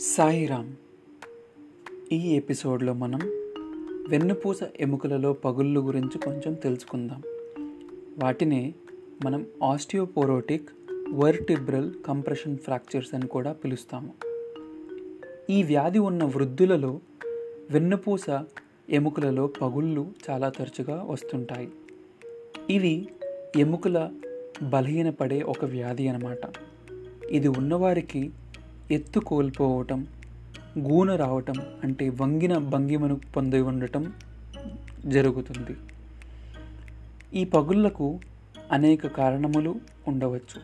సాయిరామ్. ఈ ఎపిసోడ్లో మనం వెన్నుపూస ఎముకలలో పగుళ్ళు గురించి కొంచెం తెలుసుకుందాం. వాటినే మనం ఆస్టియోపోరోటిక్ వర్టిబ్రల్ కంప్రెషన్ ఫ్రాక్చర్స్ అని కూడా పిలుస్తాము. ఈ వ్యాధి ఉన్న వృద్ధులలో వెన్నుపూస ఎముకలలో పగుళ్ళు చాలా తరచుగా వస్తుంటాయి. ఇది ఎముకల బలహీనపడే ఒక వ్యాధి అన్నమాట. ఇది ఉన్నవారికి ఎత్తు కోల్పోవటం గూన రావటం అంటే వంగిన భంగిమను పొంది ఉండటం జరుగుతుంది. ఈ పగుళ్ళకు అనేక కారణములు ఉండవచ్చు.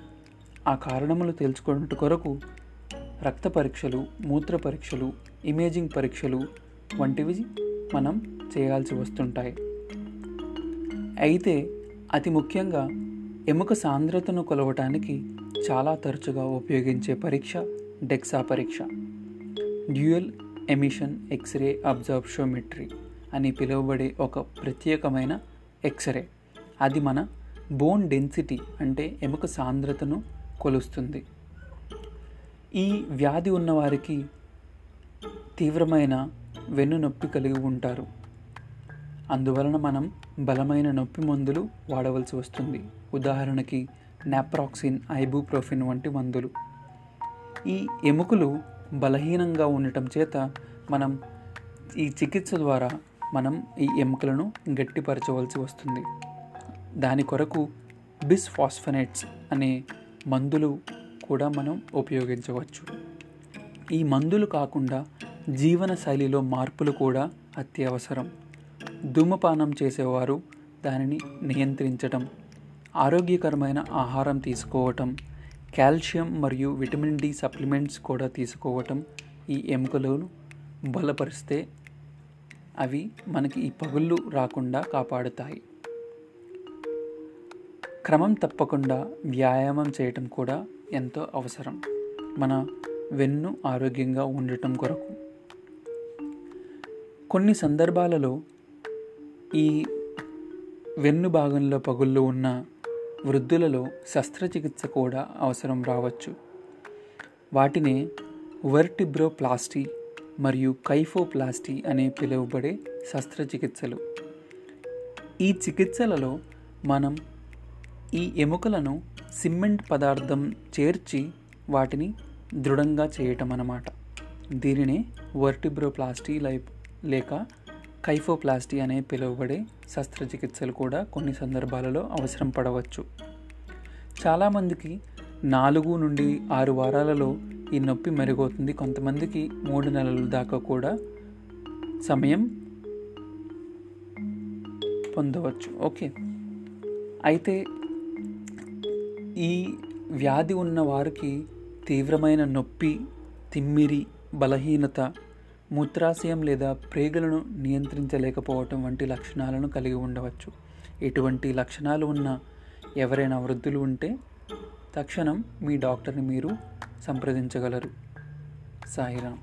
ఆ కారణములు తెలుసుకున్నట్టు కొరకు రక్త పరీక్షలు మూత్ర పరీక్షలు ఇమేజింగ్ పరీక్షలు వంటివి మనం చేయాల్సి వస్తుంటాయి. అయితే అతి ముఖ్యంగా ఎముక సాంద్రతను కొలవటానికి చాలా తరచుగా ఉపయోగించే పరీక్ష డెక్సా పరీక్ష డ్యూయల్ ఎమిషన్ ఎక్స్రే అబ్జర్ప్షోమెట్రీ అని పిలువబడే ఒక ప్రత్యేకమైన ఎక్స్రే. అది మన బోన్ డెన్సిటీ అంటే ఎముక సాంద్రతను కొలుస్తుంది. ఈ వ్యాధి ఉన్నవారికి తీవ్రమైన వెన్ను నొప్పి కలిగి ఉంటారు. అందువలన మనం బలమైన నొప్పి మందులు వాడవలసి వస్తుంది. ఉదాహరణకి నాప్రాక్సిన్ ఐబూప్రోఫిన్ వంటి మందులు. ఈ ఎముకలు బలహీనంగా ఉండటం చేత మనం ఈ చికిత్స ద్వారా మనం ఈ ఎముకలను గట్టిపరచవలసి వస్తుంది. దాని కొరకు బిస్ ఫాస్ఫనేట్స్ అనే మందులు కూడా మనం ఉపయోగించవచ్చు. ఈ మందులు కాకుండా జీవన శైలిలో మార్పులు కూడా అత్యవసరం. ధూమపానం చేసేవారు దానిని నియంత్రించటం ఆరోగ్యకరమైన ఆహారం తీసుకోవటం కాల్షియం మరియు విటమిన్ డి సప్లిమెంట్స్ కూడా తీసుకోవటం ఈ ఎముకలను బలపరిస్తే అవి మనకి ఈ పగుళ్ళు రాకుండా కాపాడుతాయి. క్రమం తప్పకుండా వ్యాయామం చేయటం కూడా ఎంతో అవసరం. మన వెన్ను ఆరోగ్యంగా ఉండటం కొరకు. కొన్ని సందర్భాలలో ఈ వెన్ను భాగంలో పగుళ్ళు ఉన్న వృద్ధులలో శస్త్రచికిత్స కూడా అవసరం రావచ్చు. వాటినే వర్టిబ్రోప్లాస్టీ మరియు కైఫోప్లాస్టీ అనే పిలువబడే శస్త్రచికిత్సలు. ఈ చికిత్సలలో మనం ఈ ఎముకలను సిమెంట్ పదార్థం చేర్చి వాటిని దృఢంగా చేయటం అన్నమాట దీనినే వర్టిబ్రోప్లాస్టీ లైప్ లేక కైఫోప్లాస్టీ అనే పిలువబడే శస్త్రచికిత్సలు కూడా కొన్ని సందర్భాలలో అవసరం పడవచ్చు. చాలామందికి నాలుగు నుండి ఆరు వారాలలో ఈ నొప్పి మెరుగవుతుంది. కొంతమందికి మూడు నెలల దాకా కూడా సమయం పొందవచ్చు. ఓకే. అయితే ఈ వ్యాధి ఉన్న వారికి తీవ్రమైన నొప్పి తిమ్మిరి బలహీనత మూత్రాశయం లేదా ప్రేగులను నియంత్రించలేకపోవటం వంటి లక్షణాలను కలిగి ఉండవచ్చు. ఎటువంటి లక్షణాలు ఉన్న ఎవరైనా వృద్ధులు ఉంటే తక్షణం మీ డాక్టర్ని మీరు సంప్రదించగలరు. సాయిరామ్